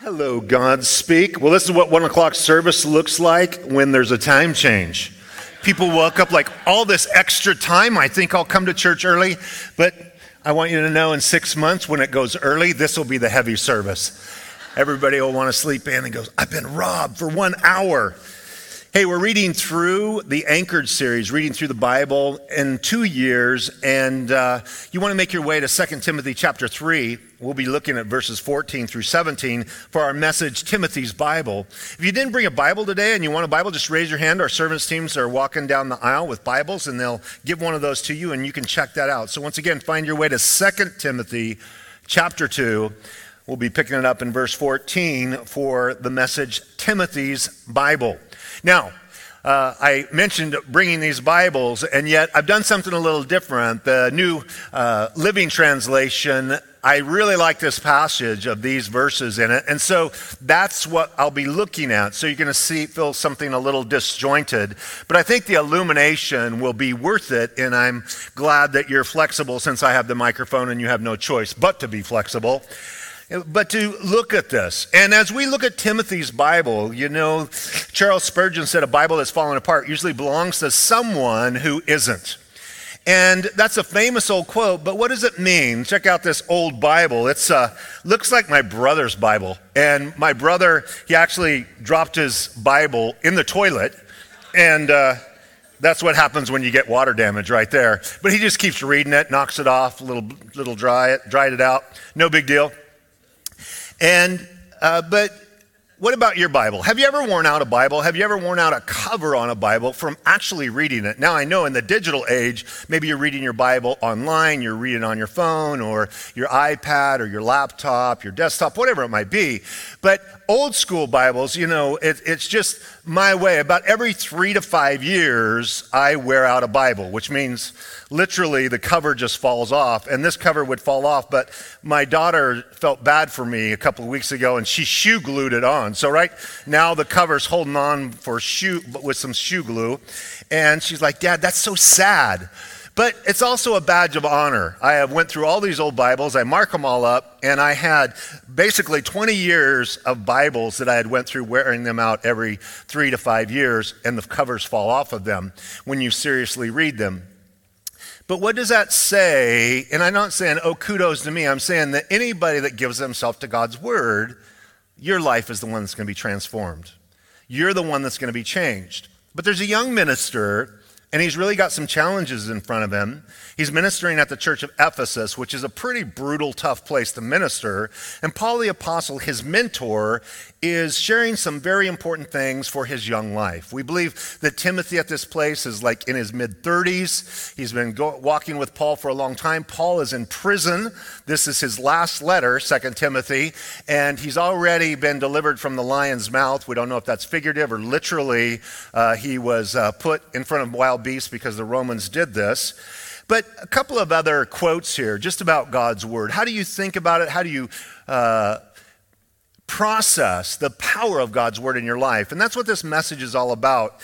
Hello, Godspeak. Well, this is what one o'clock service looks like when there's a time change. People woke up like all this extra time. I think I'll come to church early, but I want you to know in six months when it goes early, this will be the heavy service. Everybody will want to sleep in and goes, I've been robbed for one hour. Hey, we're reading through the Anchored series, reading through the Bible in two years, and uh, you want to make your way to 2 Timothy chapter 3. We'll be looking at verses 14 through 17 for our message, Timothy's Bible. If you didn't bring a Bible today and you want a Bible, just raise your hand. Our servants teams are walking down the aisle with Bibles, and they'll give one of those to you, and you can check that out. So, once again, find your way to 2 Timothy chapter 2. We'll be picking it up in verse 14 for the message, Timothy's Bible. Now, uh, I mentioned bringing these Bibles, and yet I've done something a little different. The New uh, Living Translation, I really like this passage of these verses in it, and so that's what I'll be looking at. So you're going to see, feel something a little disjointed, but I think the illumination will be worth it, and I'm glad that you're flexible since I have the microphone and you have no choice but to be flexible but to look at this. And as we look at Timothy's Bible, you know, Charles Spurgeon said a Bible that's fallen apart usually belongs to someone who isn't. And that's a famous old quote, but what does it mean? Check out this old Bible. It uh, looks like my brother's Bible. And my brother, he actually dropped his Bible in the toilet. And uh, that's what happens when you get water damage right there. But he just keeps reading it, knocks it off, a little, little dry it, dried it out. No big deal. And, uh, but what about your Bible? Have you ever worn out a Bible? Have you ever worn out a cover on a Bible from actually reading it? Now, I know in the digital age, maybe you're reading your Bible online, you're reading on your phone or your iPad or your laptop, your desktop, whatever it might be. But old school Bibles, you know, it, it's just my way. About every three to five years, I wear out a Bible, which means literally the cover just falls off. And this cover would fall off, but my daughter felt bad for me a couple of weeks ago and she shoe glued it on. So right now the cover's holding on for shoe with some shoe glue. And she's like, Dad, that's so sad. But it's also a badge of honor. I have went through all these old Bibles, I mark them all up, and I had basically 20 years of Bibles that I had went through wearing them out every 3 to 5 years and the covers fall off of them when you seriously read them. But what does that say? And I'm not saying, oh, kudos to me. I'm saying that anybody that gives themselves to God's word, your life is the one that's going to be transformed. You're the one that's going to be changed. But there's a young minister and he's really got some challenges in front of him. He's ministering at the church of Ephesus, which is a pretty brutal, tough place to minister. And Paul the Apostle, his mentor, is sharing some very important things for his young life. We believe that Timothy at this place is like in his mid 30s. He's been go- walking with Paul for a long time. Paul is in prison. This is his last letter, Second Timothy, and he's already been delivered from the lion's mouth. We don't know if that's figurative or literally. Uh, he was uh, put in front of wild beasts because the Romans did this. But a couple of other quotes here, just about God's word. How do you think about it? How do you uh, process the power of God's word in your life. And that's what this message is all about.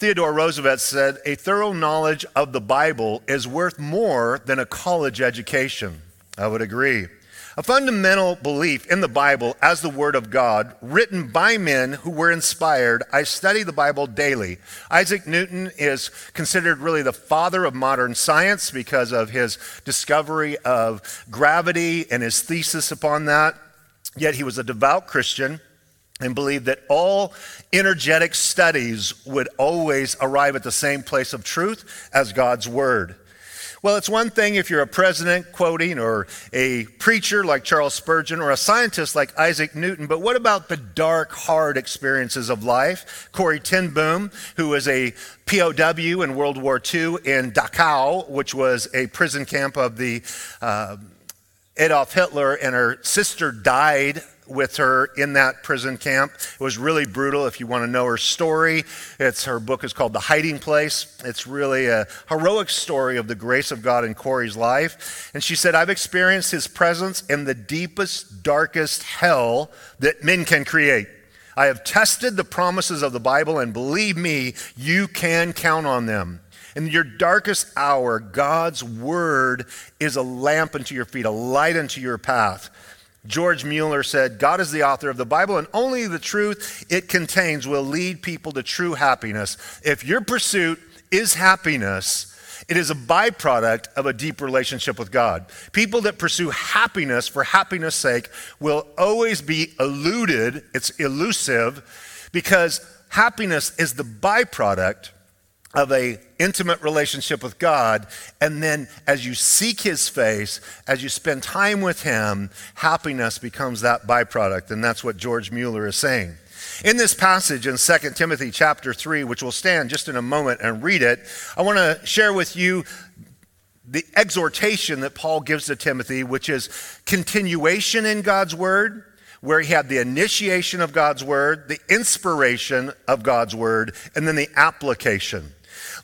Theodore Roosevelt said, A thorough knowledge of the Bible is worth more than a college education. I would agree. A fundamental belief in the Bible as the Word of God, written by men who were inspired. I study the Bible daily. Isaac Newton is considered really the father of modern science because of his discovery of gravity and his thesis upon that. Yet he was a devout Christian and believed that all energetic studies would always arrive at the same place of truth as God's Word. Well, it's one thing if you're a president quoting or a preacher like Charles Spurgeon or a scientist like Isaac Newton, but what about the dark, hard experiences of life? Corrie ten Boom, who was a POW in World War II in Dachau, which was a prison camp of the uh, Adolf Hitler and her sister died with her in that prison camp. It was really brutal. If you want to know her story, it's her book is called The Hiding Place. It's really a heroic story of the grace of God in Corrie's life. And she said, I've experienced his presence in the deepest, darkest hell that men can create. I have tested the promises of the Bible, and believe me, you can count on them. In your darkest hour, God's word is a lamp unto your feet, a light unto your path. George Mueller said, God is the author of the Bible, and only the truth it contains will lead people to true happiness. If your pursuit is happiness, it is a byproduct of a deep relationship with God. People that pursue happiness for happiness' sake will always be eluded, it's elusive, because happiness is the byproduct of a intimate relationship with God and then as you seek his face as you spend time with him happiness becomes that byproduct and that's what George Mueller is saying in this passage in 2 Timothy chapter 3 which we'll stand just in a moment and read it I want to share with you the exhortation that Paul gives to Timothy which is continuation in God's word where he had the initiation of God's word, the inspiration of God's word, and then the application.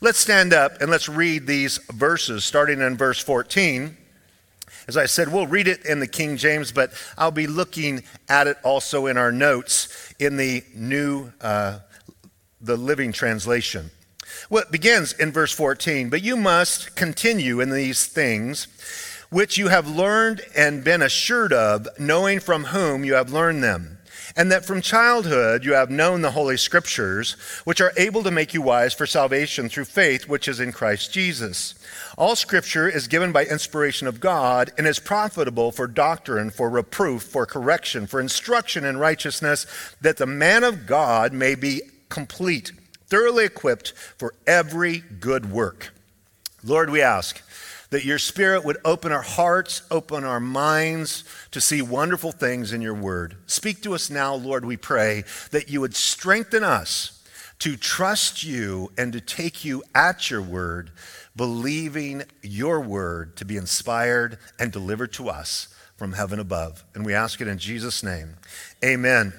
Let's stand up and let's read these verses, starting in verse 14. As I said, we'll read it in the King James, but I'll be looking at it also in our notes in the new, uh, the Living Translation. Well, it begins in verse 14, but you must continue in these things which you have learned and been assured of, knowing from whom you have learned them and that from childhood you have known the Holy Scriptures, which are able to make you wise for salvation through faith which is in Christ Jesus. All Scripture is given by inspiration of God and is profitable for doctrine, for reproof, for correction, for instruction in righteousness, that the man of God may be complete, thoroughly equipped for every good work. Lord, we ask that your Spirit would open our hearts, open our minds to see wonderful things in your word. Speak to us now, Lord, we pray, that you would strengthen us to trust you and to take you at your word, believing your word to be inspired and delivered to us from heaven above. And we ask it in Jesus' name. Amen.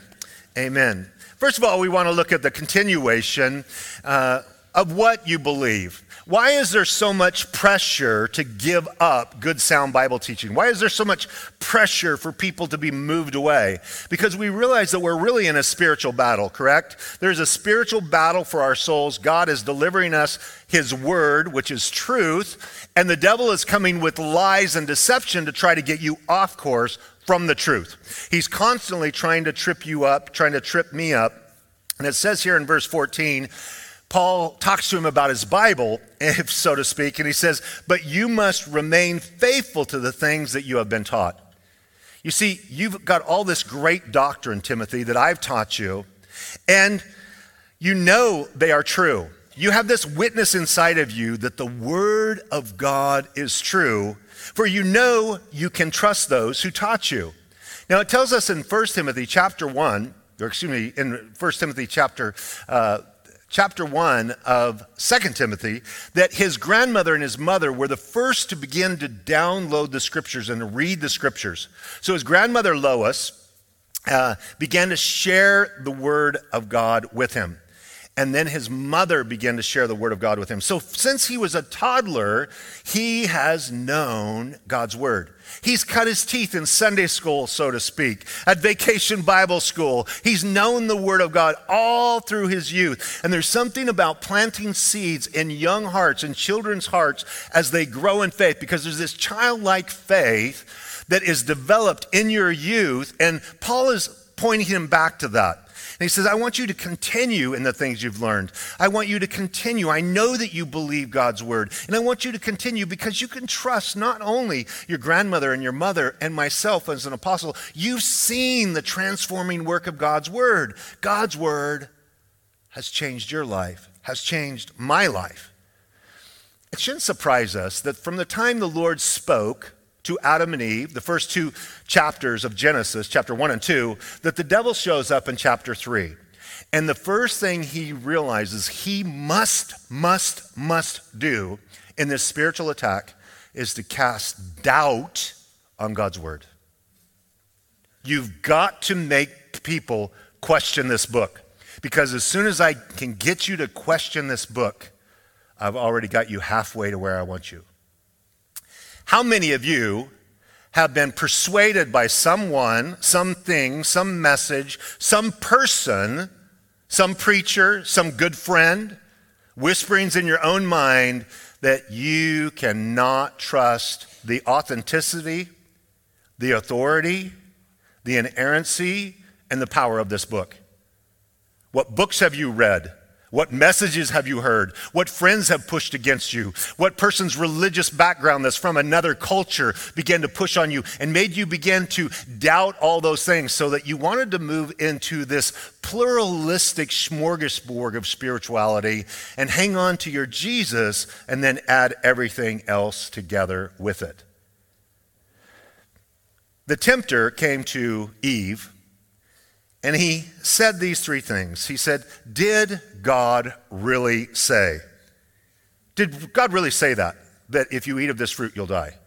Amen. First of all, we want to look at the continuation uh, of what you believe. Why is there so much pressure to give up good sound Bible teaching? Why is there so much pressure for people to be moved away? Because we realize that we're really in a spiritual battle, correct? There's a spiritual battle for our souls. God is delivering us his word, which is truth, and the devil is coming with lies and deception to try to get you off course from the truth. He's constantly trying to trip you up, trying to trip me up. And it says here in verse 14, Paul talks to him about his Bible, if so to speak, and he says, But you must remain faithful to the things that you have been taught. You see, you've got all this great doctrine, Timothy, that I've taught you, and you know they are true. You have this witness inside of you that the Word of God is true, for you know you can trust those who taught you. Now, it tells us in 1 Timothy chapter 1, or excuse me, in 1 Timothy chapter uh, chapter 1 of 2 Timothy that his grandmother and his mother were the first to begin to download the scriptures and read the scriptures. So his grandmother Lois uh, began to share the word of God with him. And then his mother began to share the word of God with him. So since he was a toddler, he has known God's word. He's cut his teeth in Sunday school, so to speak, at vacation Bible school. He's known the word of God all through his youth. And there's something about planting seeds in young hearts and children's hearts as they grow in faith because there's this childlike faith that is developed in your youth. And Paul is pointing him back to that. And he says, I want you to continue in the things you've learned. I want you to continue. I know that you believe God's word. And I want you to continue because you can trust not only your grandmother and your mother and myself as an apostle, you've seen the transforming work of God's word. God's word has changed your life, has changed my life. It shouldn't surprise us that from the time the Lord spoke, to Adam and Eve, the first two chapters of Genesis, chapter 1 and 2, that the devil shows up in chapter 3. And the first thing he realizes he must, must, must do in this spiritual attack is to cast doubt on God's word. You've got to make people question this book. Because as soon as I can get you to question this book, I've already got you halfway to where I want you. How many of you have been persuaded by someone, something, some message, some person, some preacher, some good friend, whisperings in your own mind that you cannot trust the authenticity, the authority, the inerrancy and the power of this book. What books have you read? What messages have you heard? What friends have pushed against you? What person's religious background that's from another culture began to push on you and made you begin to doubt all those things so that you wanted to move into this pluralistic smorgasbord of spirituality and hang on to your Jesus and then add everything else together with it? The tempter came to Eve and he said these three things. He said, Did God really say? Did God really say that? That if you eat of this fruit, you'll die?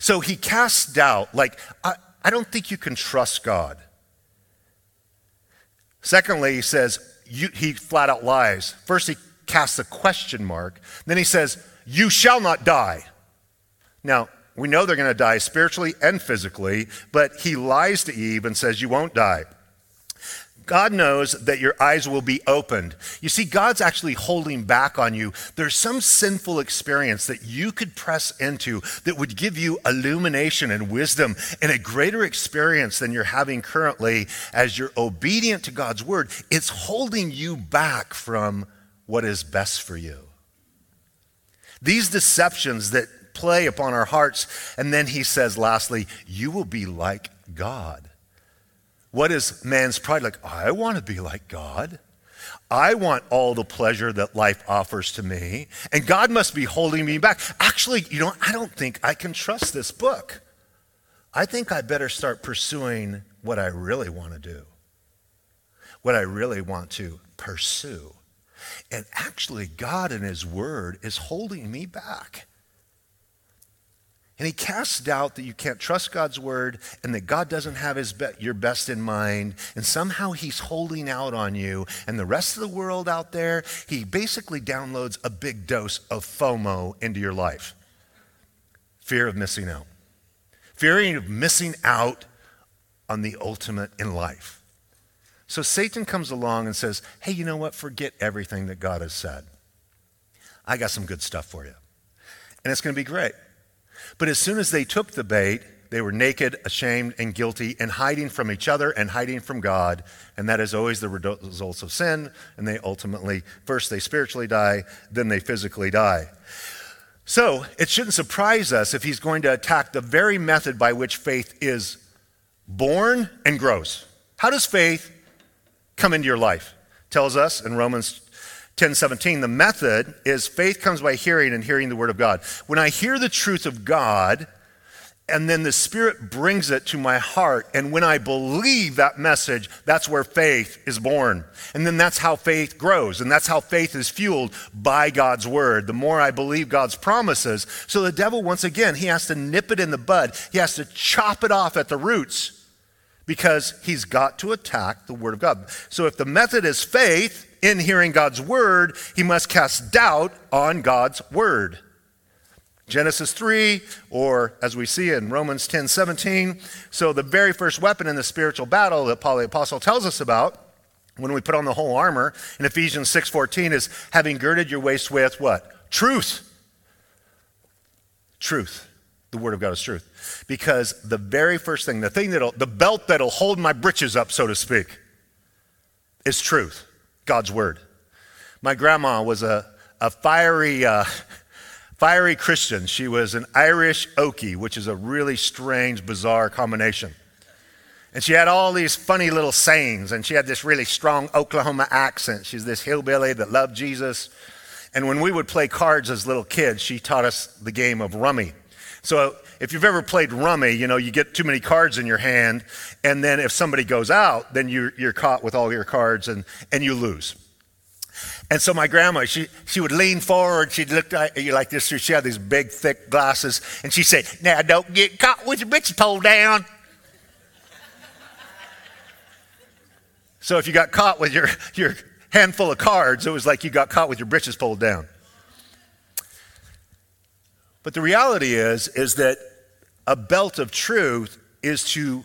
So he casts doubt, like, I, I don't think you can trust God. Secondly, he says, you, he flat out lies. First, he casts a question mark. Then he says, You shall not die. Now, we know they're going to die spiritually and physically, but he lies to Eve and says, You won't die. God knows that your eyes will be opened. You see, God's actually holding back on you. There's some sinful experience that you could press into that would give you illumination and wisdom and a greater experience than you're having currently as you're obedient to God's word. It's holding you back from what is best for you. These deceptions that play upon our hearts, and then he says, lastly, you will be like God. What is man's pride? Like, I want to be like God. I want all the pleasure that life offers to me, and God must be holding me back. Actually, you know, I don't think I can trust this book. I think I better start pursuing what I really want to do, what I really want to pursue. And actually, God in His Word is holding me back. And he casts doubt that you can't trust God's word and that God doesn't have his be- your best in mind. And somehow he's holding out on you. And the rest of the world out there, he basically downloads a big dose of FOMO into your life fear of missing out, fearing of missing out on the ultimate in life. So Satan comes along and says, Hey, you know what? Forget everything that God has said. I got some good stuff for you. And it's going to be great. But as soon as they took the bait, they were naked, ashamed, and guilty, and hiding from each other and hiding from God. And that is always the results of sin. And they ultimately, first they spiritually die, then they physically die. So it shouldn't surprise us if he's going to attack the very method by which faith is born and grows. How does faith come into your life? Tells us in Romans 10 17, the method is faith comes by hearing and hearing the word of God. When I hear the truth of God, and then the Spirit brings it to my heart. And when I believe that message, that's where faith is born. And then that's how faith grows. And that's how faith is fueled by God's word. The more I believe God's promises. So the devil, once again, he has to nip it in the bud, he has to chop it off at the roots because he's got to attack the word of God. So if the method is faith, in hearing God's word, he must cast doubt on God's word. Genesis 3, or as we see in Romans 10 17. So, the very first weapon in the spiritual battle that Paul the Apostle tells us about when we put on the whole armor in Ephesians 6 14 is having girded your waist with what? Truth. Truth. The Word of God is truth. Because the very first thing, the thing that'll, the belt that'll hold my britches up, so to speak, is truth. God's word. My grandma was a, a fiery, uh, fiery Christian. She was an Irish Okie, which is a really strange, bizarre combination. And she had all these funny little sayings, and she had this really strong Oklahoma accent. She's this hillbilly that loved Jesus. And when we would play cards as little kids, she taught us the game of rummy. So if you've ever played rummy, you know, you get too many cards in your hand, and then if somebody goes out, then you're, you're caught with all your cards and, and you lose. And so my grandma, she, she would lean forward, she'd look at you like this, she had these big, thick glasses, and she'd say, Now don't get caught with your bitches pulled down. so if you got caught with your, your handful of cards, it was like you got caught with your britches pulled down. But the reality is, is that a belt of truth is to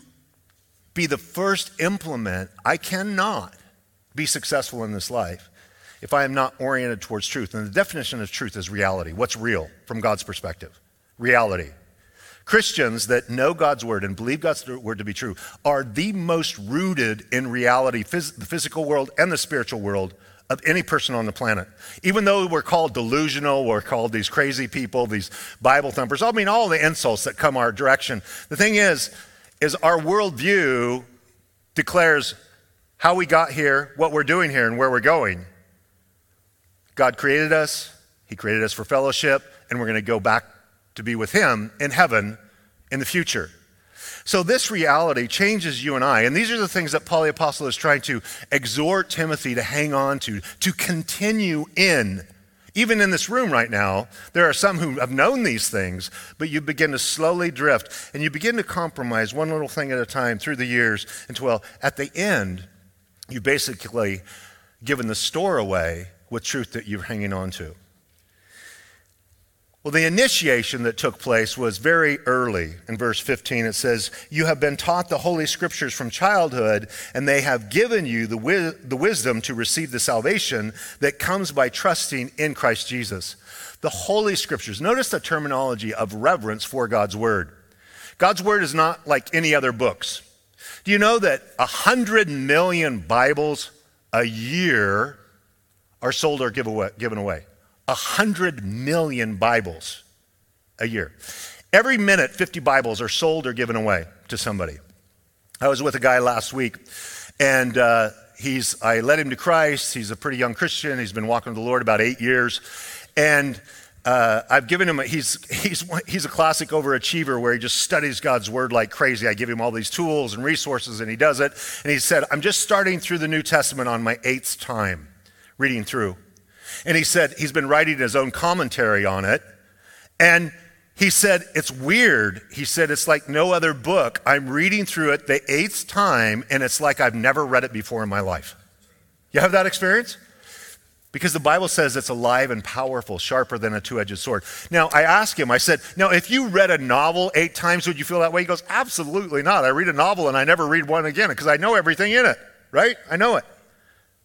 be the first implement. I cannot be successful in this life if I am not oriented towards truth. And the definition of truth is reality. What's real from God's perspective? Reality. Christians that know God's word and believe God's word to be true are the most rooted in reality, phys- the physical world and the spiritual world of any person on the planet. Even though we're called delusional, we're called these crazy people, these Bible thumpers, I mean, all the insults that come our direction. The thing is, is our worldview declares how we got here, what we're doing here, and where we're going. God created us, He created us for fellowship, and we're going to go back to be with Him in heaven in the future. So, this reality changes you and I. And these are the things that Paul the Apostle is trying to exhort Timothy to hang on to, to continue in. Even in this room right now, there are some who have known these things, but you begin to slowly drift and you begin to compromise one little thing at a time through the years until, well, at the end, you've basically given the store away with truth that you're hanging on to. Well, the initiation that took place was very early. In verse 15, it says, You have been taught the Holy Scriptures from childhood, and they have given you the, wi- the wisdom to receive the salvation that comes by trusting in Christ Jesus. The Holy Scriptures. Notice the terminology of reverence for God's Word. God's Word is not like any other books. Do you know that 100 million Bibles a year are sold or give away, given away? 100 million Bibles a year. Every minute, 50 Bibles are sold or given away to somebody. I was with a guy last week, and uh, he's, I led him to Christ. He's a pretty young Christian. He's been walking with the Lord about eight years. And uh, I've given him, a, he's, he's, he's a classic overachiever where he just studies God's word like crazy. I give him all these tools and resources, and he does it. And he said, I'm just starting through the New Testament on my eighth time reading through. And he said he's been writing his own commentary on it. And he said, It's weird. He said, It's like no other book. I'm reading through it the eighth time, and it's like I've never read it before in my life. You have that experience? Because the Bible says it's alive and powerful, sharper than a two edged sword. Now, I asked him, I said, Now, if you read a novel eight times, would you feel that way? He goes, Absolutely not. I read a novel and I never read one again because I know everything in it, right? I know it.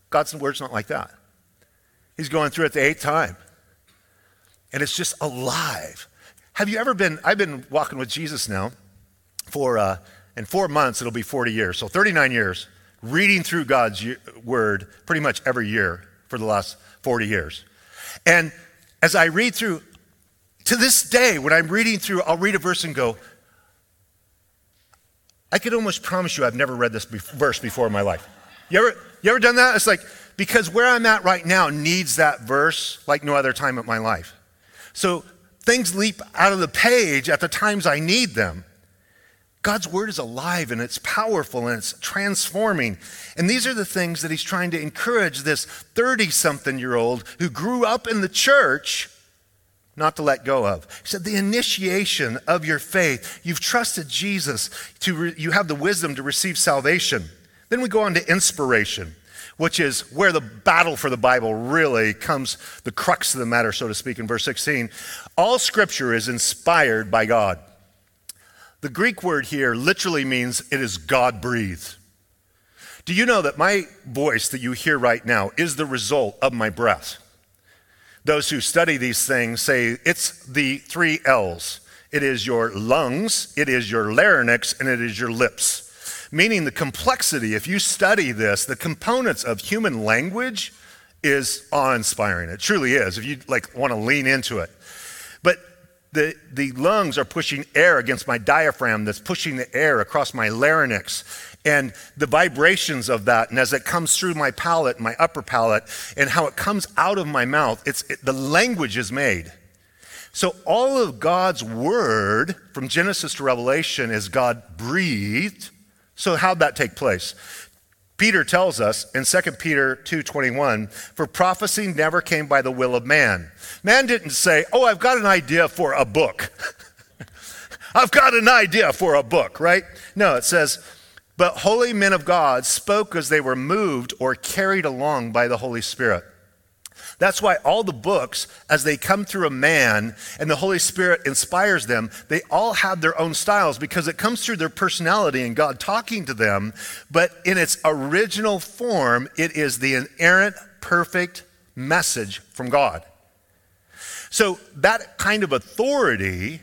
God's word's not like that. He's going through it the eighth time. And it's just alive. Have you ever been, I've been walking with Jesus now for, uh, in four months, it'll be 40 years. So 39 years, reading through God's word pretty much every year for the last 40 years. And as I read through, to this day, when I'm reading through, I'll read a verse and go, I could almost promise you I've never read this be- verse before in my life. You ever, you ever done that? It's like, because where I'm at right now needs that verse like no other time of my life. So things leap out of the page at the times I need them. God's word is alive and it's powerful and it's transforming. And these are the things that he's trying to encourage this 30 something year old who grew up in the church not to let go of. He said, The initiation of your faith, you've trusted Jesus, to re- you have the wisdom to receive salvation. Then we go on to inspiration which is where the battle for the Bible really comes, the crux of the matter, so to speak, in verse 16. All scripture is inspired by God. The Greek word here literally means it is God breathed. Do you know that my voice that you hear right now is the result of my breath? Those who study these things say it's the three L's it is your lungs, it is your larynx, and it is your lips meaning the complexity, if you study this, the components of human language is awe-inspiring. It truly is, if you like want to lean into it. But the, the lungs are pushing air against my diaphragm that's pushing the air across my larynx and the vibrations of that and as it comes through my palate my upper palate and how it comes out of my mouth it's it, the language is made so all of god's word from genesis to revelation is god breathed so how'd that take place? Peter tells us in 2 Peter 2:21, "For prophecy never came by the will of man." Man didn't say, "Oh, I've got an idea for a book." I've got an idea for a book, right? No, it says, "But holy men of God spoke as they were moved or carried along by the Holy Spirit." That's why all the books, as they come through a man and the Holy Spirit inspires them, they all have their own styles because it comes through their personality and God talking to them. But in its original form, it is the inerrant, perfect message from God. So that kind of authority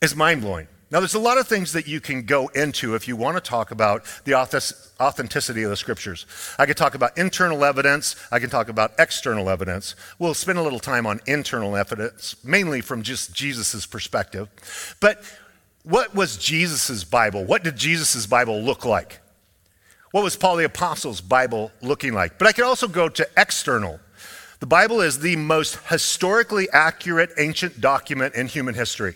is mind blowing. Now, there's a lot of things that you can go into if you want to talk about the authenticity of the scriptures. I could talk about internal evidence, I can talk about external evidence. We'll spend a little time on internal evidence, mainly from just Jesus' perspective. But what was Jesus' Bible? What did Jesus' Bible look like? What was Paul the Apostle's Bible looking like? But I could also go to external. The Bible is the most historically accurate ancient document in human history.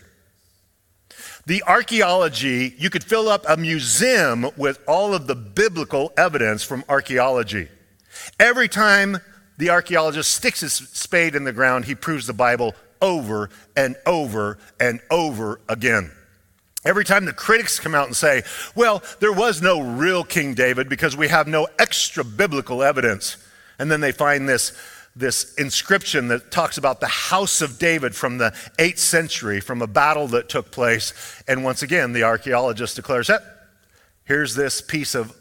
The archaeology, you could fill up a museum with all of the biblical evidence from archaeology. Every time the archaeologist sticks his spade in the ground, he proves the Bible over and over and over again. Every time the critics come out and say, well, there was no real King David because we have no extra biblical evidence, and then they find this this inscription that talks about the house of David from the 8th century, from a battle that took place. And once again, the archaeologist declares, that here's this piece of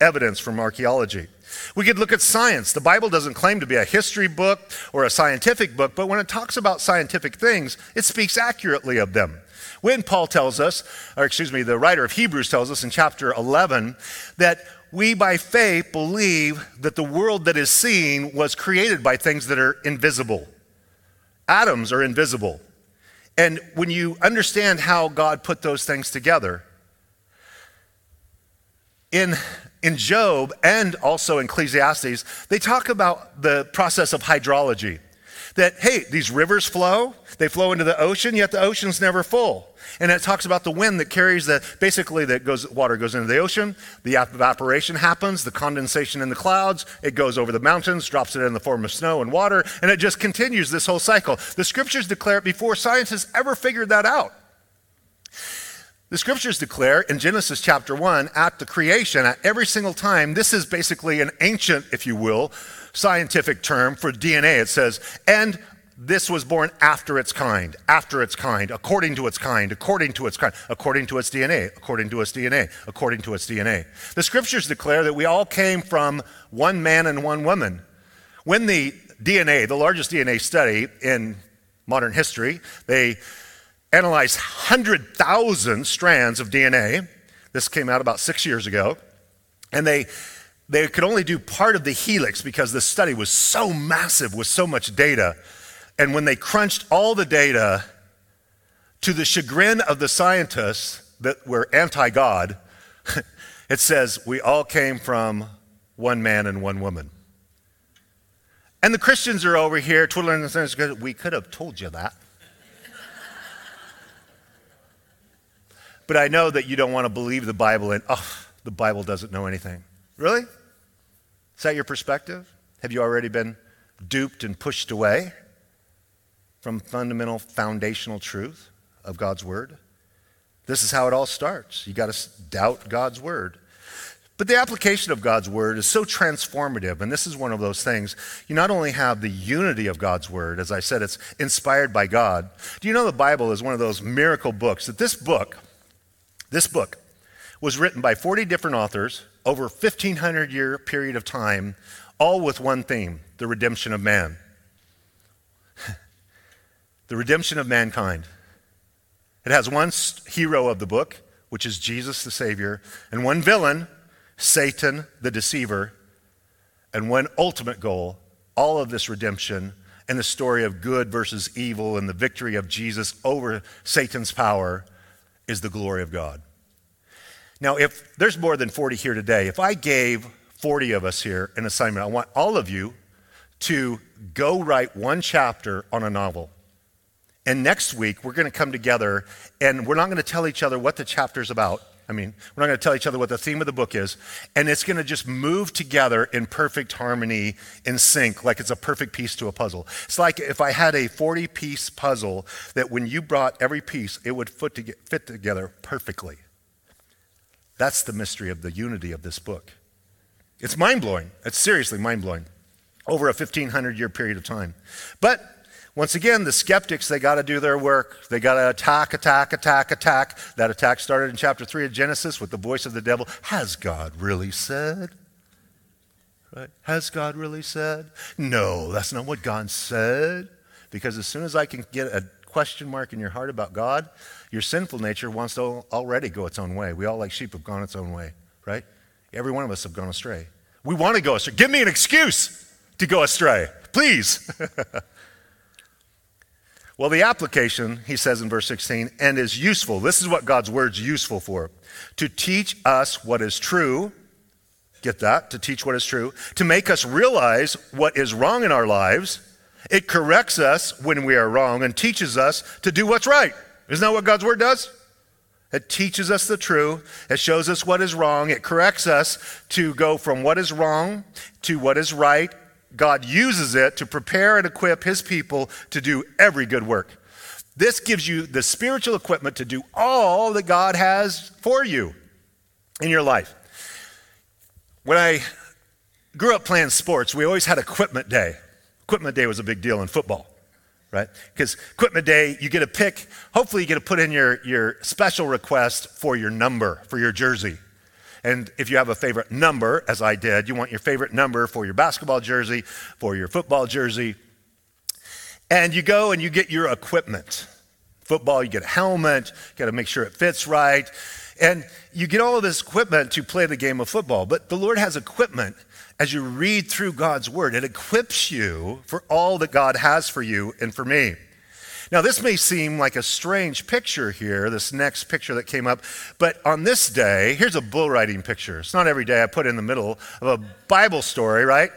evidence from archaeology. We could look at science. The Bible doesn't claim to be a history book or a scientific book, but when it talks about scientific things, it speaks accurately of them. When Paul tells us, or excuse me, the writer of Hebrews tells us in chapter 11 that we by faith believe that the world that is seen was created by things that are invisible. Atoms are invisible. And when you understand how God put those things together, in, in Job and also in Ecclesiastes, they talk about the process of hydrology that, hey, these rivers flow, they flow into the ocean, yet the ocean's never full. And it talks about the wind that carries the, basically, that goes, water goes into the ocean, the evaporation happens, the condensation in the clouds, it goes over the mountains, drops it in the form of snow and water, and it just continues this whole cycle. The scriptures declare it before science has ever figured that out. The scriptures declare in Genesis chapter 1 at the creation, at every single time, this is basically an ancient, if you will, scientific term for DNA. It says, and this was born after its kind, after its kind, according to its kind, according to its kind, according to its DNA, according to its DNA, according to its DNA. The scriptures declare that we all came from one man and one woman. When the DNA, the largest DNA study in modern history, they analyzed 100,000 strands of DNA. This came out about six years ago. And they they could only do part of the helix because the study was so massive with so much data. And when they crunched all the data, to the chagrin of the scientists that were anti God, it says, We all came from one man and one woman. And the Christians are over here twiddling their thumbs we could have told you that. but I know that you don't want to believe the Bible and, oh, the Bible doesn't know anything. Really? Is that your perspective? Have you already been duped and pushed away from fundamental foundational truth of God's Word? This is how it all starts. You got to doubt God's Word. But the application of God's Word is so transformative, and this is one of those things. You not only have the unity of God's Word, as I said, it's inspired by God. Do you know the Bible is one of those miracle books? That this book, this book, was written by 40 different authors over a 1500 year period of time, all with one theme the redemption of man. the redemption of mankind. It has one hero of the book, which is Jesus the Savior, and one villain, Satan the deceiver, and one ultimate goal, all of this redemption and the story of good versus evil and the victory of Jesus over Satan's power is the glory of God. Now, if there's more than 40 here today, if I gave 40 of us here an assignment, I want all of you to go write one chapter on a novel. And next week, we're going to come together and we're not going to tell each other what the chapter's about. I mean, we're not going to tell each other what the theme of the book is. And it's going to just move together in perfect harmony, in sync, like it's a perfect piece to a puzzle. It's like if I had a 40 piece puzzle that when you brought every piece, it would fit together perfectly. That's the mystery of the unity of this book. It's mind blowing. It's seriously mind blowing over a 1500 year period of time. But once again, the skeptics, they got to do their work. They got to attack, attack, attack, attack. That attack started in chapter 3 of Genesis with the voice of the devil. Has God really said? Right? Has God really said? No, that's not what God said. Because as soon as I can get a question mark in your heart about God, your sinful nature wants to already go its own way. We all, like sheep, have gone its own way, right? Every one of us have gone astray. We want to go astray. Give me an excuse to go astray, please. well, the application, he says in verse 16, and is useful. This is what God's word's useful for to teach us what is true. Get that? To teach what is true. To make us realize what is wrong in our lives. It corrects us when we are wrong and teaches us to do what's right. Isn't that what God's word does? It teaches us the truth. It shows us what is wrong. It corrects us to go from what is wrong to what is right. God uses it to prepare and equip his people to do every good work. This gives you the spiritual equipment to do all that God has for you in your life. When I grew up playing sports, we always had equipment day. Equipment day was a big deal in football right? Because equipment day, you get to pick, hopefully, you get to put in your, your special request for your number, for your jersey. And if you have a favorite number, as I did, you want your favorite number for your basketball jersey, for your football jersey. And you go and you get your equipment. Football, you get a helmet, you got to make sure it fits right. And you get all of this equipment to play the game of football. But the Lord has equipment as you read through God's word. It equips you for all that God has for you and for me. Now, this may seem like a strange picture here, this next picture that came up, but on this day, here's a bull riding picture. It's not every day I put in the middle of a Bible story, right?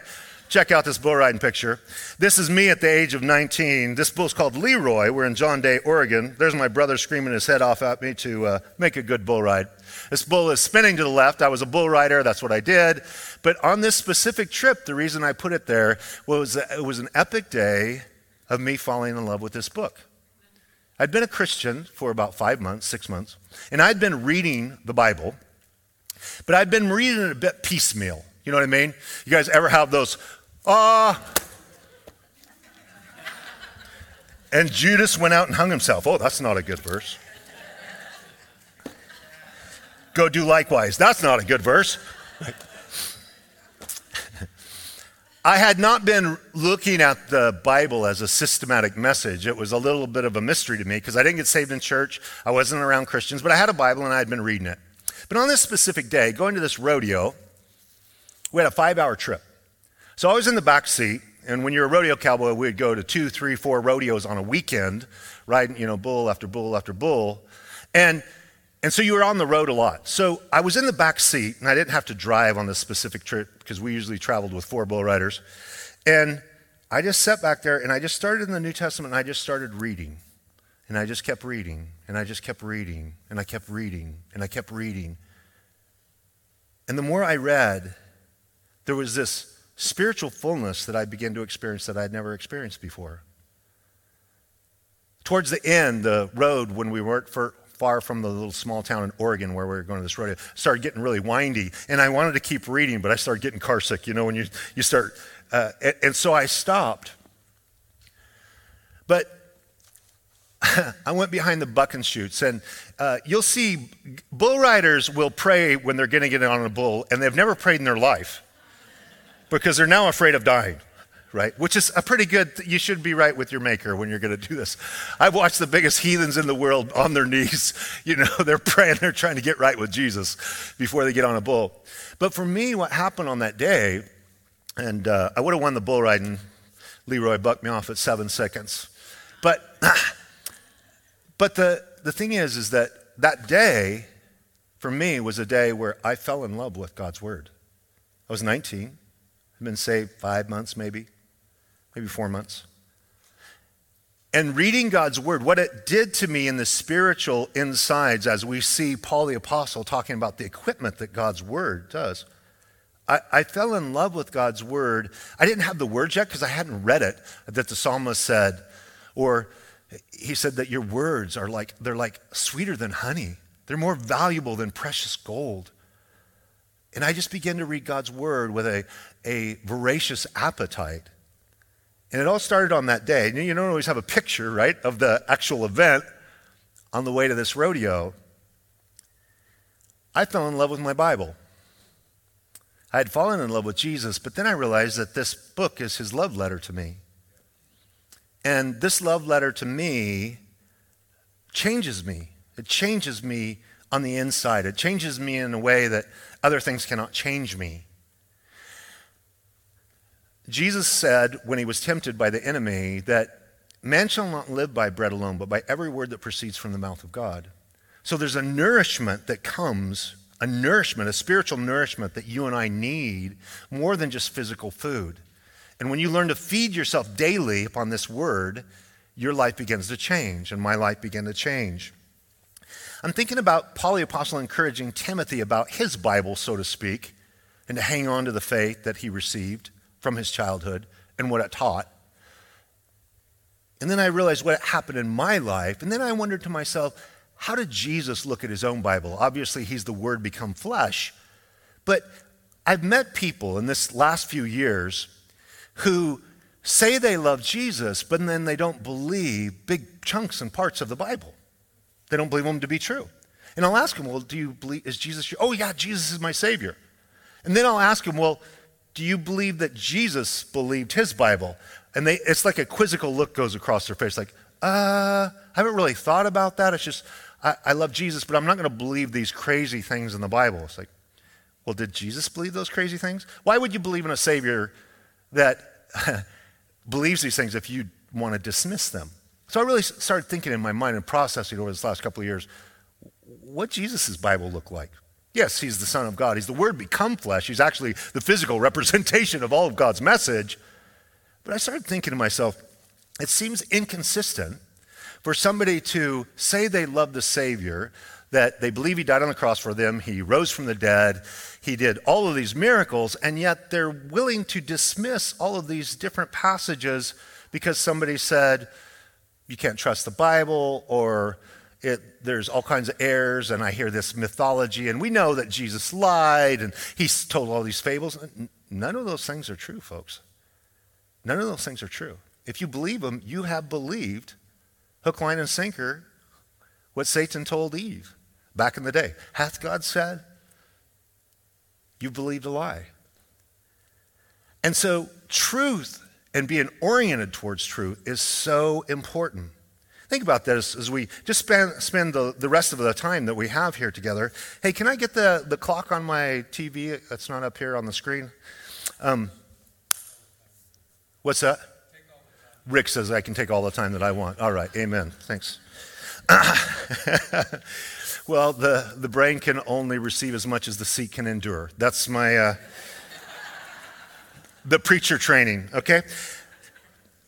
Check out this bull riding picture. This is me at the age of 19. This bull's called Leroy. We're in John Day, Oregon. There's my brother screaming his head off at me to uh, make a good bull ride. This bull is spinning to the left. I was a bull rider. That's what I did. But on this specific trip, the reason I put it there was it was an epic day of me falling in love with this book. I'd been a Christian for about five months, six months, and I'd been reading the Bible, but I'd been reading it a bit piecemeal. You know what I mean? You guys ever have those Ah. Uh, and Judas went out and hung himself. Oh, that's not a good verse. Go do likewise. That's not a good verse. I had not been looking at the Bible as a systematic message. It was a little bit of a mystery to me because I didn't get saved in church. I wasn't around Christians, but I had a Bible and I had been reading it. But on this specific day, going to this rodeo, we had a five hour trip. So I was in the back seat, and when you're a rodeo cowboy, we'd go to two, three, four rodeos on a weekend, riding, you know, bull after bull after bull. And and so you were on the road a lot. So I was in the back seat, and I didn't have to drive on this specific trip because we usually traveled with four bull riders. And I just sat back there, and I just started in the New Testament, and I just started reading. And I just kept reading, and I just kept reading, and I kept reading, and I kept reading. And the more I read, there was this spiritual fullness that I began to experience that I'd never experienced before. Towards the end, the road, when we weren't for, far from the little small town in Oregon where we were going to this rodeo, started getting really windy. And I wanted to keep reading, but I started getting carsick. you know, when you, you start. Uh, and, and so I stopped. But I went behind the bucking chutes, and uh, you'll see bull riders will pray when they're going to get on a bull, and they've never prayed in their life because they're now afraid of dying, right? Which is a pretty good, you should be right with your maker when you're going to do this. I've watched the biggest heathens in the world on their knees. You know, they're praying, they're trying to get right with Jesus before they get on a bull. But for me, what happened on that day, and uh, I would have won the bull riding, Leroy bucked me off at seven seconds. But, but the, the thing is, is that that day, for me, was a day where I fell in love with God's word. I was 19 I'd been saved five months, maybe, maybe four months. And reading God's word, what it did to me in the spiritual insides, as we see Paul the Apostle talking about the equipment that God's word does, I, I fell in love with God's word. I didn't have the words yet because I hadn't read it that the psalmist said, or he said that your words are like, they're like sweeter than honey. They're more valuable than precious gold. And I just began to read God's word with a, a voracious appetite. And it all started on that day. You don't always have a picture, right, of the actual event on the way to this rodeo. I fell in love with my Bible. I had fallen in love with Jesus, but then I realized that this book is his love letter to me. And this love letter to me changes me. It changes me on the inside. It changes me in a way that other things cannot change me. Jesus said when he was tempted by the enemy that man shall not live by bread alone, but by every word that proceeds from the mouth of God. So there's a nourishment that comes, a nourishment, a spiritual nourishment that you and I need more than just physical food. And when you learn to feed yourself daily upon this word, your life begins to change, and my life began to change. I'm thinking about Paul the Apostle encouraging Timothy about his Bible, so to speak, and to hang on to the faith that he received from his childhood and what it taught. And then I realized what happened in my life. And then I wondered to myself, how did Jesus look at his own Bible? Obviously, he's the Word become flesh. But I've met people in this last few years who say they love Jesus, but then they don't believe big chunks and parts of the Bible. They don't believe them to be true. And I'll ask them, well, do you believe, is Jesus your, oh yeah, Jesus is my Savior. And then I'll ask them, well, do you believe that Jesus believed his Bible? And they, it's like a quizzical look goes across their face, like, uh, I haven't really thought about that. It's just, I, I love Jesus, but I'm not going to believe these crazy things in the Bible. It's like, well, did Jesus believe those crazy things? Why would you believe in a Savior that believes these things if you want to dismiss them? So I really started thinking in my mind and processing over this last couple of years what Jesus' Bible looked like. Yes, he's the Son of God. He's the Word become flesh. He's actually the physical representation of all of God's message. But I started thinking to myself, it seems inconsistent for somebody to say they love the Savior, that they believe He died on the cross for them, He rose from the dead, He did all of these miracles, and yet they're willing to dismiss all of these different passages because somebody said, you can't trust the Bible, or it, there's all kinds of errors, and I hear this mythology, and we know that Jesus lied, and he's told all these fables. None of those things are true, folks. None of those things are true. If you believe them, you have believed, hook, line, and sinker, what Satan told Eve back in the day. Hath God said? You believed a lie. And so, truth and being oriented towards truth is so important. Think about this as we just spend, spend the, the rest of the time that we have here together. Hey, can I get the, the clock on my TV? It's not up here on the screen. Um, what's that? Rick says I can take all the time that I want. All right, amen. Thanks. well, the, the brain can only receive as much as the seat can endure. That's my uh, the preacher training. Okay,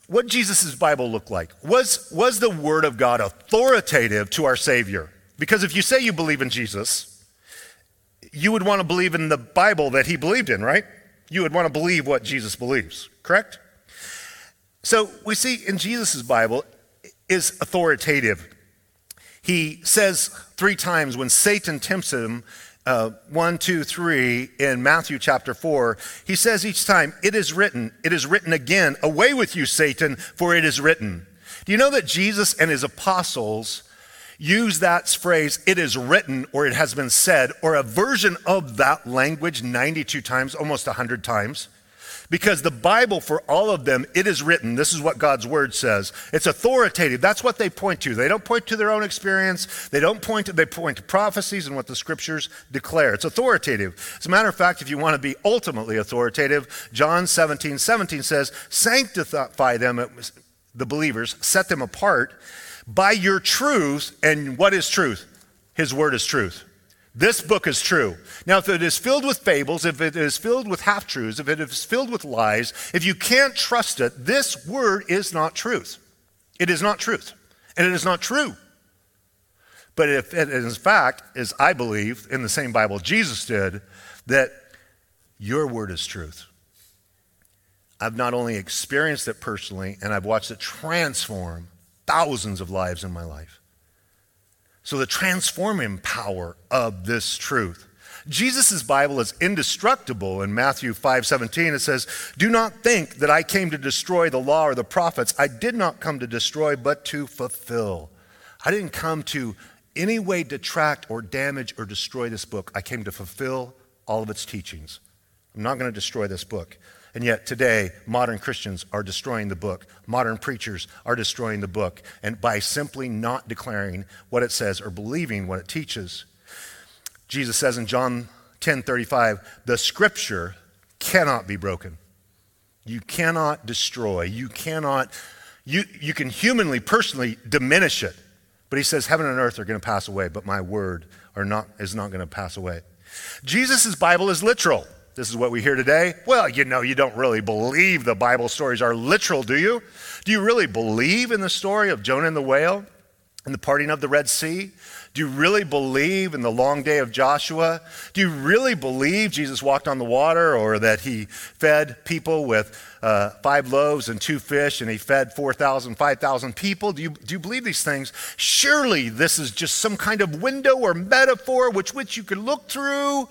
what Jesus' Bible look like? Was, was the Word of God authoritative to our Savior? Because if you say you believe in Jesus, you would want to believe in the Bible that he believed in, right? You would want to believe what Jesus believes, correct? So we see in Jesus' Bible is authoritative. He says three times when Satan tempts him uh, 1, 2, 3 in Matthew chapter 4, he says each time, It is written, it is written again, away with you, Satan, for it is written. Do you know that Jesus and his apostles use that phrase, it is written, or it has been said, or a version of that language 92 times, almost 100 times? Because the Bible, for all of them, it is written. This is what God's word says. It's authoritative. That's what they point to. They don't point to their own experience. They don't point to, they point to prophecies and what the scriptures declare. It's authoritative. As a matter of fact, if you want to be ultimately authoritative, John 17, 17 says, sanctify them, the believers, set them apart by your truth. And what is truth? His word is truth. This book is true. Now, if it is filled with fables, if it is filled with half truths, if it is filled with lies, if you can't trust it, this word is not truth. It is not truth. And it is not true. But if it in fact as I believe, in the same Bible Jesus did, that your word is truth. I've not only experienced it personally, and I've watched it transform thousands of lives in my life. So, the transforming power of this truth. Jesus' Bible is indestructible. In Matthew 5 17, it says, Do not think that I came to destroy the law or the prophets. I did not come to destroy, but to fulfill. I didn't come to any way detract or damage or destroy this book. I came to fulfill all of its teachings. I'm not going to destroy this book. And yet, today, modern Christians are destroying the book. Modern preachers are destroying the book. And by simply not declaring what it says or believing what it teaches, Jesus says in John 10 35, the scripture cannot be broken. You cannot destroy. You cannot, you, you can humanly, personally diminish it. But he says, heaven and earth are going to pass away, but my word are not, is not going to pass away. Jesus' Bible is literal. This is what we hear today. Well, you know, you don't really believe the Bible stories are literal, do you? Do you really believe in the story of Jonah and the whale and the parting of the Red Sea? Do you really believe in the long day of Joshua? Do you really believe Jesus walked on the water or that he fed people with uh, five loaves and two fish and he fed 4,000, 5,000 people? Do you, do you believe these things? Surely this is just some kind of window or metaphor which, which you could look through.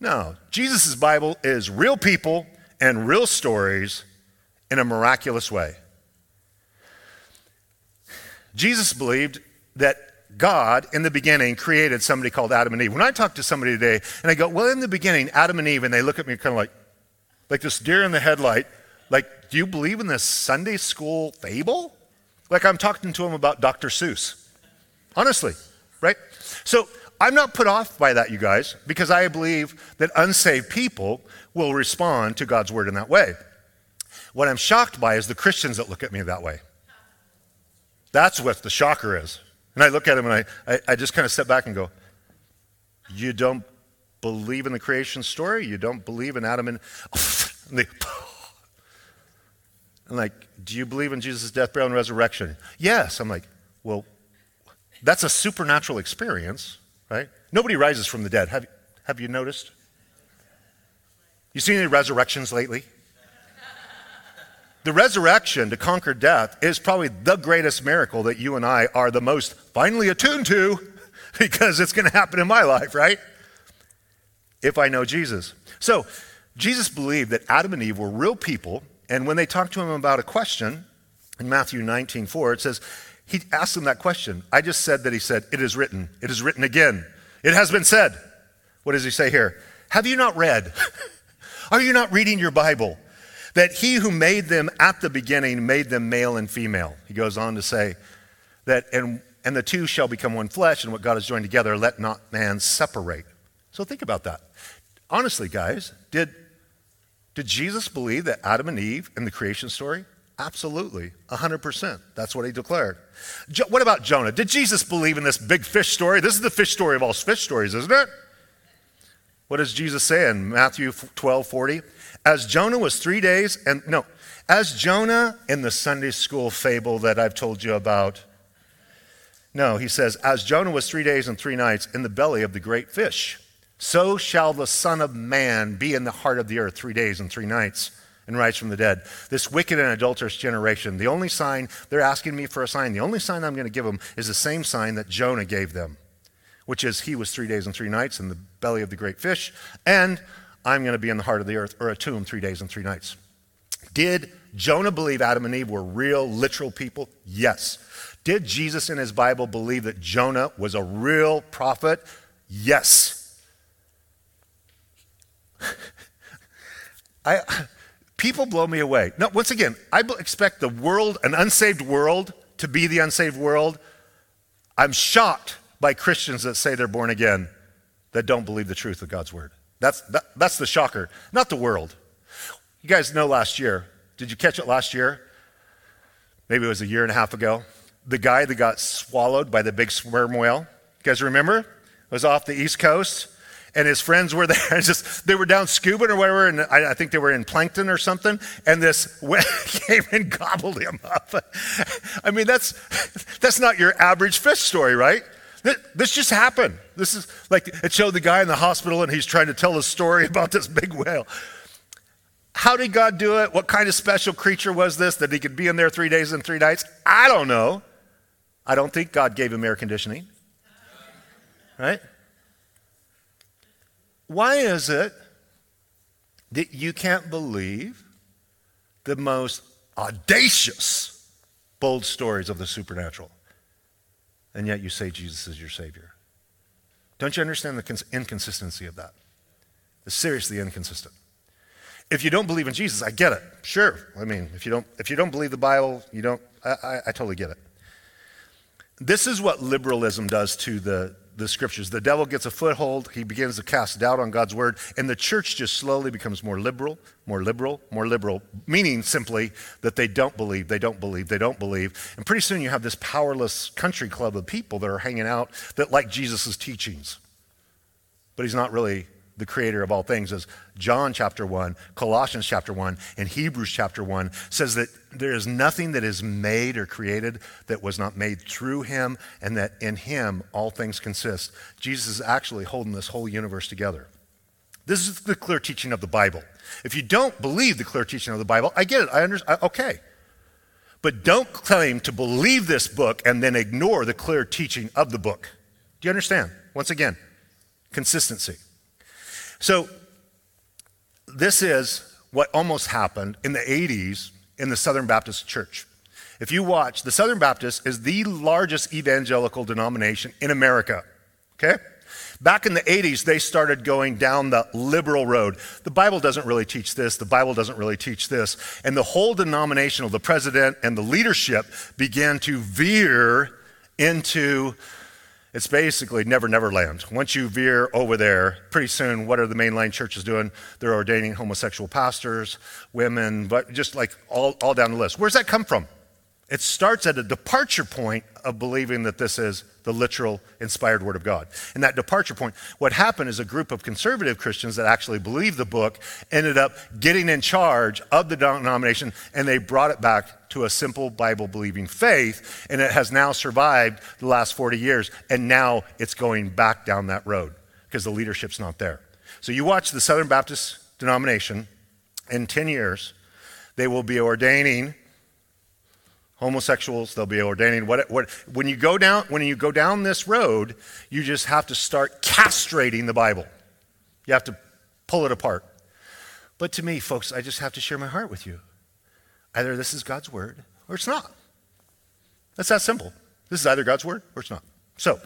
No, Jesus' Bible is real people and real stories in a miraculous way. Jesus believed that God, in the beginning, created somebody called Adam and Eve. When I talk to somebody today and I go, well, in the beginning, Adam and Eve, and they look at me kind of like, like this deer in the headlight, like, do you believe in this Sunday school fable? Like I'm talking to them about Dr. Seuss. Honestly, right? So I'm not put off by that, you guys, because I believe that unsaved people will respond to God's word in that way. What I'm shocked by is the Christians that look at me that way. That's what the shocker is. And I look at them and I, I, I just kind of step back and go, You don't believe in the creation story? You don't believe in Adam and. and they, I'm like, Do you believe in Jesus' death, burial, and resurrection? Yes. I'm like, Well, that's a supernatural experience, right? Nobody rises from the dead. Have, have you noticed? You seen any resurrections lately? The resurrection to conquer death is probably the greatest miracle that you and I are the most finally attuned to because it's going to happen in my life, right? If I know Jesus. So, Jesus believed that Adam and Eve were real people, and when they talked to him about a question in Matthew 19 4, it says, he asked him that question. I just said that he said, It is written. It is written again. It has been said. What does he say here? Have you not read? Are you not reading your Bible? that he who made them at the beginning made them male and female. He goes on to say that, and, and the two shall become one flesh, and what God has joined together, let not man separate. So think about that. Honestly, guys, did, did Jesus believe that Adam and Eve in the creation story? Absolutely, 100%. That's what he declared. Jo- what about Jonah? Did Jesus believe in this big fish story? This is the fish story of all fish stories, isn't it? What does Jesus say in Matthew 12 40? As Jonah was three days, and no, as Jonah in the Sunday school fable that I've told you about. No, he says, as Jonah was three days and three nights in the belly of the great fish, so shall the Son of Man be in the heart of the earth three days and three nights and rise from the dead. This wicked and adulterous generation, the only sign, they're asking me for a sign. The only sign I'm going to give them is the same sign that Jonah gave them, which is he was three days and three nights in the belly of the great fish, and I'm going to be in the heart of the earth, or a tomb three days and three nights. Did Jonah believe Adam and Eve were real, literal people? Yes. Did Jesus in his Bible believe that Jonah was a real prophet? Yes. I, people blow me away. No, once again, I expect the world, an unsaved world, to be the unsaved world. I'm shocked by Christians that say they're born again that don't believe the truth of God's word. That's, that, that's the shocker, not the world. You guys know last year, did you catch it last year? Maybe it was a year and a half ago. The guy that got swallowed by the big sperm whale, you guys remember? It was off the East Coast, and his friends were there. Just they were down scuba or whatever, and I, I think they were in plankton or something. And this whale came and gobbled him up. I mean, that's that's not your average fish story, right? This just happened. This is like it showed the guy in the hospital and he's trying to tell a story about this big whale. How did God do it? What kind of special creature was this that he could be in there three days and three nights? I don't know. I don't think God gave him air conditioning. Right? Why is it that you can't believe the most audacious, bold stories of the supernatural? and yet you say Jesus is your Savior. Don't you understand the inconsistency of that? It's seriously inconsistent. If you don't believe in Jesus, I get it. Sure. I mean, if you don't, if you don't believe the Bible, you don't, I, I, I totally get it. This is what liberalism does to the, the scriptures. The devil gets a foothold, he begins to cast doubt on God's word, and the church just slowly becomes more liberal, more liberal, more liberal, meaning simply that they don't believe, they don't believe, they don't believe. And pretty soon you have this powerless country club of people that are hanging out that like Jesus' teachings. But he's not really the creator of all things, as John chapter 1, Colossians chapter 1, and Hebrews chapter 1 says that there is nothing that is made or created that was not made through him, and that in him all things consist. Jesus is actually holding this whole universe together. This is the clear teaching of the Bible. If you don't believe the clear teaching of the Bible, I get it. I understand. Okay. But don't claim to believe this book and then ignore the clear teaching of the book. Do you understand? Once again, consistency. So, this is what almost happened in the 80s in the Southern Baptist Church. If you watch, the Southern Baptist is the largest evangelical denomination in America. Okay? Back in the 80s, they started going down the liberal road. The Bible doesn't really teach this, the Bible doesn't really teach this. And the whole denominational, the president and the leadership began to veer into it's basically never, never land. Once you veer over there, pretty soon, what are the mainline churches doing? They're ordaining homosexual pastors, women, but just like all, all down the list. Where's that come from? It starts at a departure point of believing that this is the literal inspired word of God. And that departure point, what happened is a group of conservative Christians that actually believed the book ended up getting in charge of the denomination and they brought it back to a simple Bible believing faith. And it has now survived the last 40 years. And now it's going back down that road because the leadership's not there. So you watch the Southern Baptist denomination in 10 years, they will be ordaining homosexuals they'll be ordaining what, what, when you go down when you go down this road you just have to start castrating the bible. You have to pull it apart. But to me folks i just have to share my heart with you. Either this is god's word or it's not. That's that simple. This is either god's word or it's not. So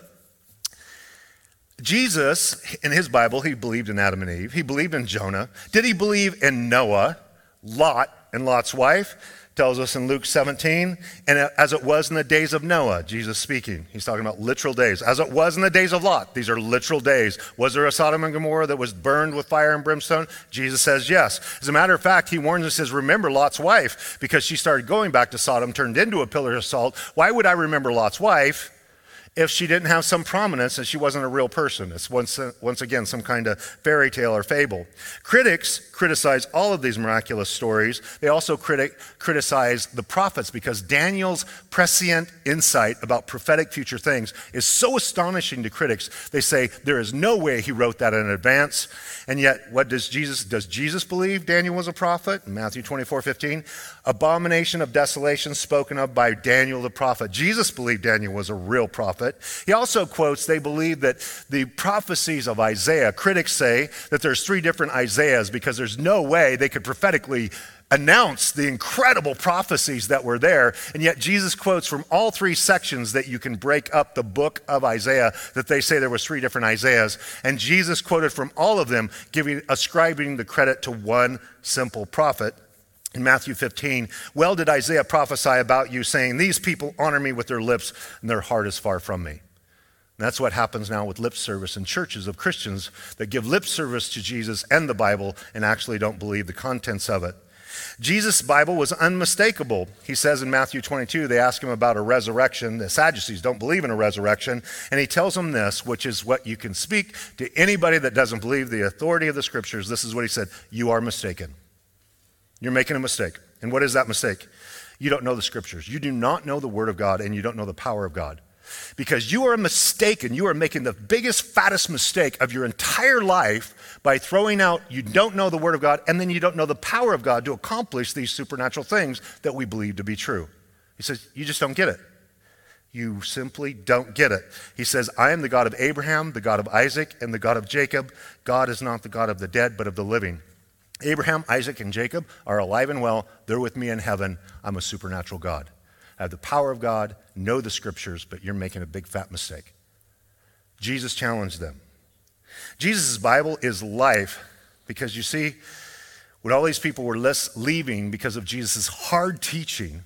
jesus in his bible he believed in adam and eve. He believed in jonah. Did he believe in noah lot and lot's wife tells us in Luke 17, and as it was in the days of Noah, Jesus speaking, he's talking about literal days. As it was in the days of Lot, these are literal days. Was there a Sodom and Gomorrah that was burned with fire and brimstone? Jesus says yes. As a matter of fact, he warns and says, Remember Lot's wife, because she started going back to Sodom, turned into a pillar of salt. Why would I remember Lot's wife? If she didn't have some prominence and she wasn't a real person. It's once, once again some kind of fairy tale or fable. Critics criticize all of these miraculous stories. They also critic, criticize the prophets because Daniel's prescient insight about prophetic future things is so astonishing to critics. They say there is no way he wrote that in advance. And yet, what does Jesus, does Jesus believe Daniel was a prophet? Matthew 24, 15, abomination of desolation spoken of by Daniel the prophet. Jesus believed Daniel was a real prophet prophet. He also quotes they believe that the prophecies of Isaiah, critics say that there's three different Isaiahs because there's no way they could prophetically announce the incredible prophecies that were there. And yet Jesus quotes from all three sections that you can break up the book of Isaiah that they say there was three different Isaiahs. And Jesus quoted from all of them, giving ascribing the credit to one simple prophet. In Matthew 15, well did Isaiah prophesy about you, saying, These people honor me with their lips, and their heart is far from me. And that's what happens now with lip service in churches of Christians that give lip service to Jesus and the Bible and actually don't believe the contents of it. Jesus' Bible was unmistakable. He says in Matthew 22, they ask him about a resurrection. The Sadducees don't believe in a resurrection. And he tells them this, which is what you can speak to anybody that doesn't believe the authority of the scriptures. This is what he said You are mistaken. You're making a mistake. And what is that mistake? You don't know the scriptures. You do not know the word of God, and you don't know the power of God. Because you are mistaken. You are making the biggest, fattest mistake of your entire life by throwing out you don't know the word of God, and then you don't know the power of God to accomplish these supernatural things that we believe to be true. He says, You just don't get it. You simply don't get it. He says, I am the God of Abraham, the God of Isaac, and the God of Jacob. God is not the God of the dead, but of the living. Abraham, Isaac, and Jacob are alive and well. They're with me in heaven. I'm a supernatural God. I have the power of God, know the scriptures, but you're making a big fat mistake. Jesus challenged them. Jesus' Bible is life because you see, when all these people were leaving because of Jesus' hard teaching,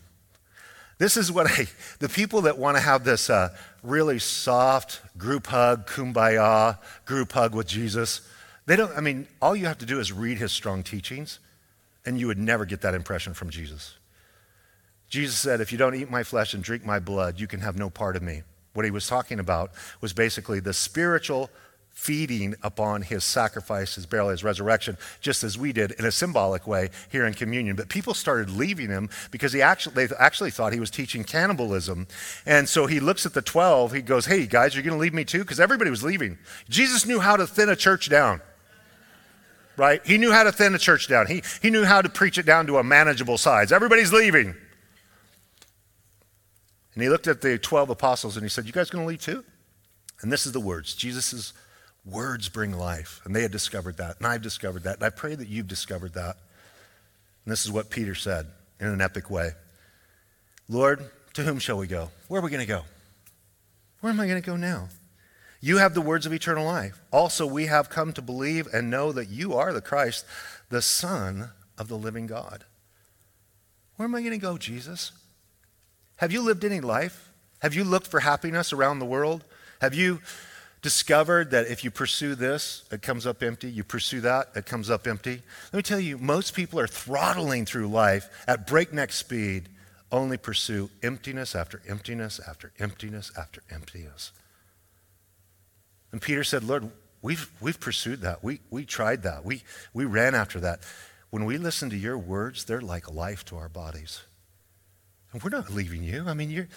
this is what I, the people that want to have this uh, really soft group hug, kumbaya group hug with Jesus, they don't, I mean, all you have to do is read his strong teachings, and you would never get that impression from Jesus. Jesus said, If you don't eat my flesh and drink my blood, you can have no part of me. What he was talking about was basically the spiritual feeding upon his sacrifice, his burial, his resurrection, just as we did in a symbolic way here in communion. But people started leaving him because he actually, they actually thought he was teaching cannibalism. And so he looks at the 12, he goes, Hey, guys, you're going to leave me too? Because everybody was leaving. Jesus knew how to thin a church down. Right? He knew how to thin a church down. He, he knew how to preach it down to a manageable size. Everybody's leaving. And he looked at the 12 apostles and he said, You guys going to leave too? And this is the words Jesus' Words bring life. And they had discovered that. And I've discovered that. And I pray that you've discovered that. And this is what Peter said in an epic way Lord, to whom shall we go? Where are we going to go? Where am I going to go now? You have the words of eternal life. Also, we have come to believe and know that you are the Christ, the Son of the living God. Where am I going to go, Jesus? Have you lived any life? Have you looked for happiness around the world? Have you discovered that if you pursue this, it comes up empty. You pursue that, it comes up empty. Let me tell you, most people are throttling through life at breakneck speed, only pursue emptiness after emptiness after emptiness after emptiness. And Peter said, Lord, we've, we've pursued that. We, we tried that. We, we ran after that. When we listen to your words, they're like life to our bodies. And we're not leaving you. I mean, you're,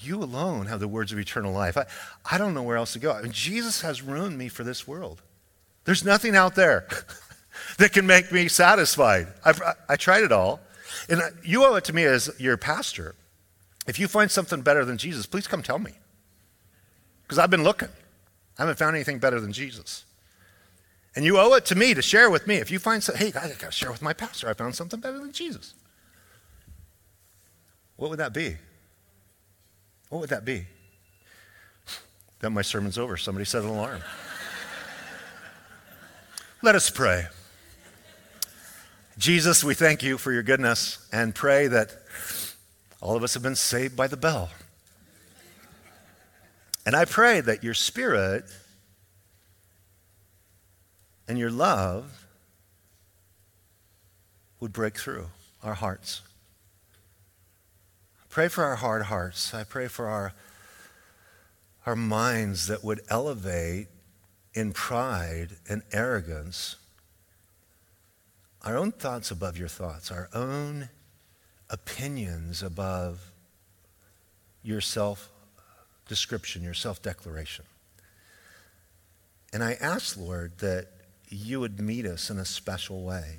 you alone have the words of eternal life. I, I don't know where else to go. I mean, Jesus has ruined me for this world. There's nothing out there that can make me satisfied. I've, I, I tried it all. And you owe it to me as your pastor. If you find something better than Jesus, please come tell me. Because I've been looking. I haven't found anything better than Jesus. And you owe it to me to share with me. If you find, something, hey, I got to share with my pastor. I found something better than Jesus. What would that be? What would that be? That my sermon's over. Somebody set an alarm. Let us pray. Jesus, we thank you for your goodness and pray that all of us have been saved by the bell. And I pray that your spirit and your love would break through our hearts. Pray for our hard hearts. I pray for our, our minds that would elevate in pride and arrogance our own thoughts above your thoughts, our own opinions above your self description, your self declaration. And I ask, Lord, that you would meet us in a special way.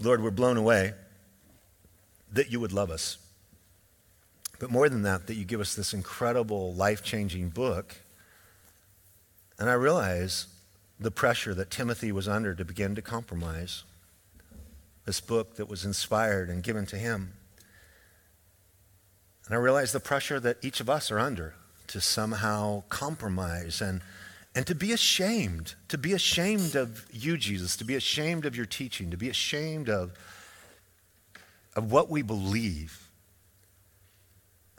Lord, we're blown away that you would love us. But more than that, that you give us this incredible, life changing book. And I realize the pressure that Timothy was under to begin to compromise this book that was inspired and given to him. And I realize the pressure that each of us are under to somehow compromise and, and to be ashamed, to be ashamed of you, Jesus, to be ashamed of your teaching, to be ashamed of of what we believe.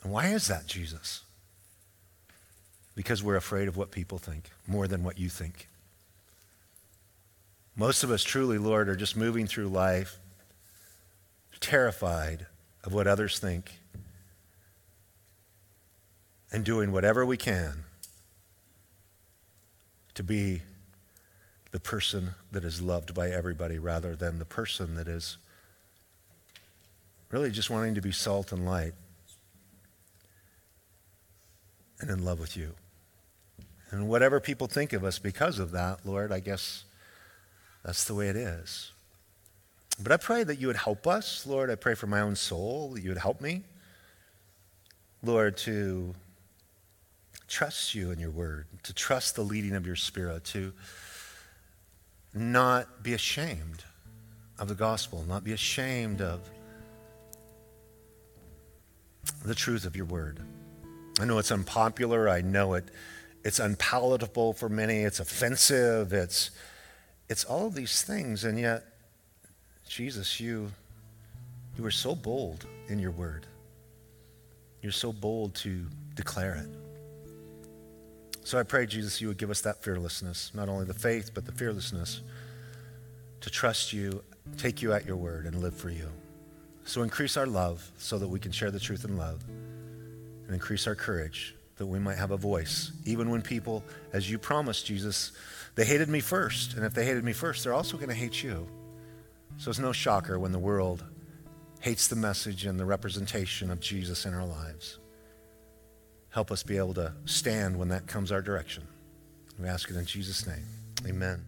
And why is that, Jesus? Because we're afraid of what people think more than what you think. Most of us, truly, Lord, are just moving through life terrified of what others think and doing whatever we can to be the person that is loved by everybody rather than the person that is Really just wanting to be salt and light and in love with you. And whatever people think of us because of that, Lord, I guess that's the way it is. But I pray that you would help us. Lord, I pray for my own soul that you would help me. Lord, to trust you in your word, to trust the leading of your spirit, to not be ashamed of the gospel, not be ashamed of the truth of your word. I know it's unpopular. I know it, it's unpalatable for many. It's offensive. It's, it's all of these things, and yet, Jesus, you, you are so bold in your word. You're so bold to declare it. So I pray, Jesus, you would give us that fearlessness, not only the faith, but the fearlessness to trust you, take you at your word, and live for you. So increase our love so that we can share the truth in love, and increase our courage that we might have a voice, even when people, as you promised, Jesus, they hated me first. And if they hated me first, they're also going to hate you. So it's no shocker when the world hates the message and the representation of Jesus in our lives. Help us be able to stand when that comes our direction. We ask it in Jesus' name. Amen.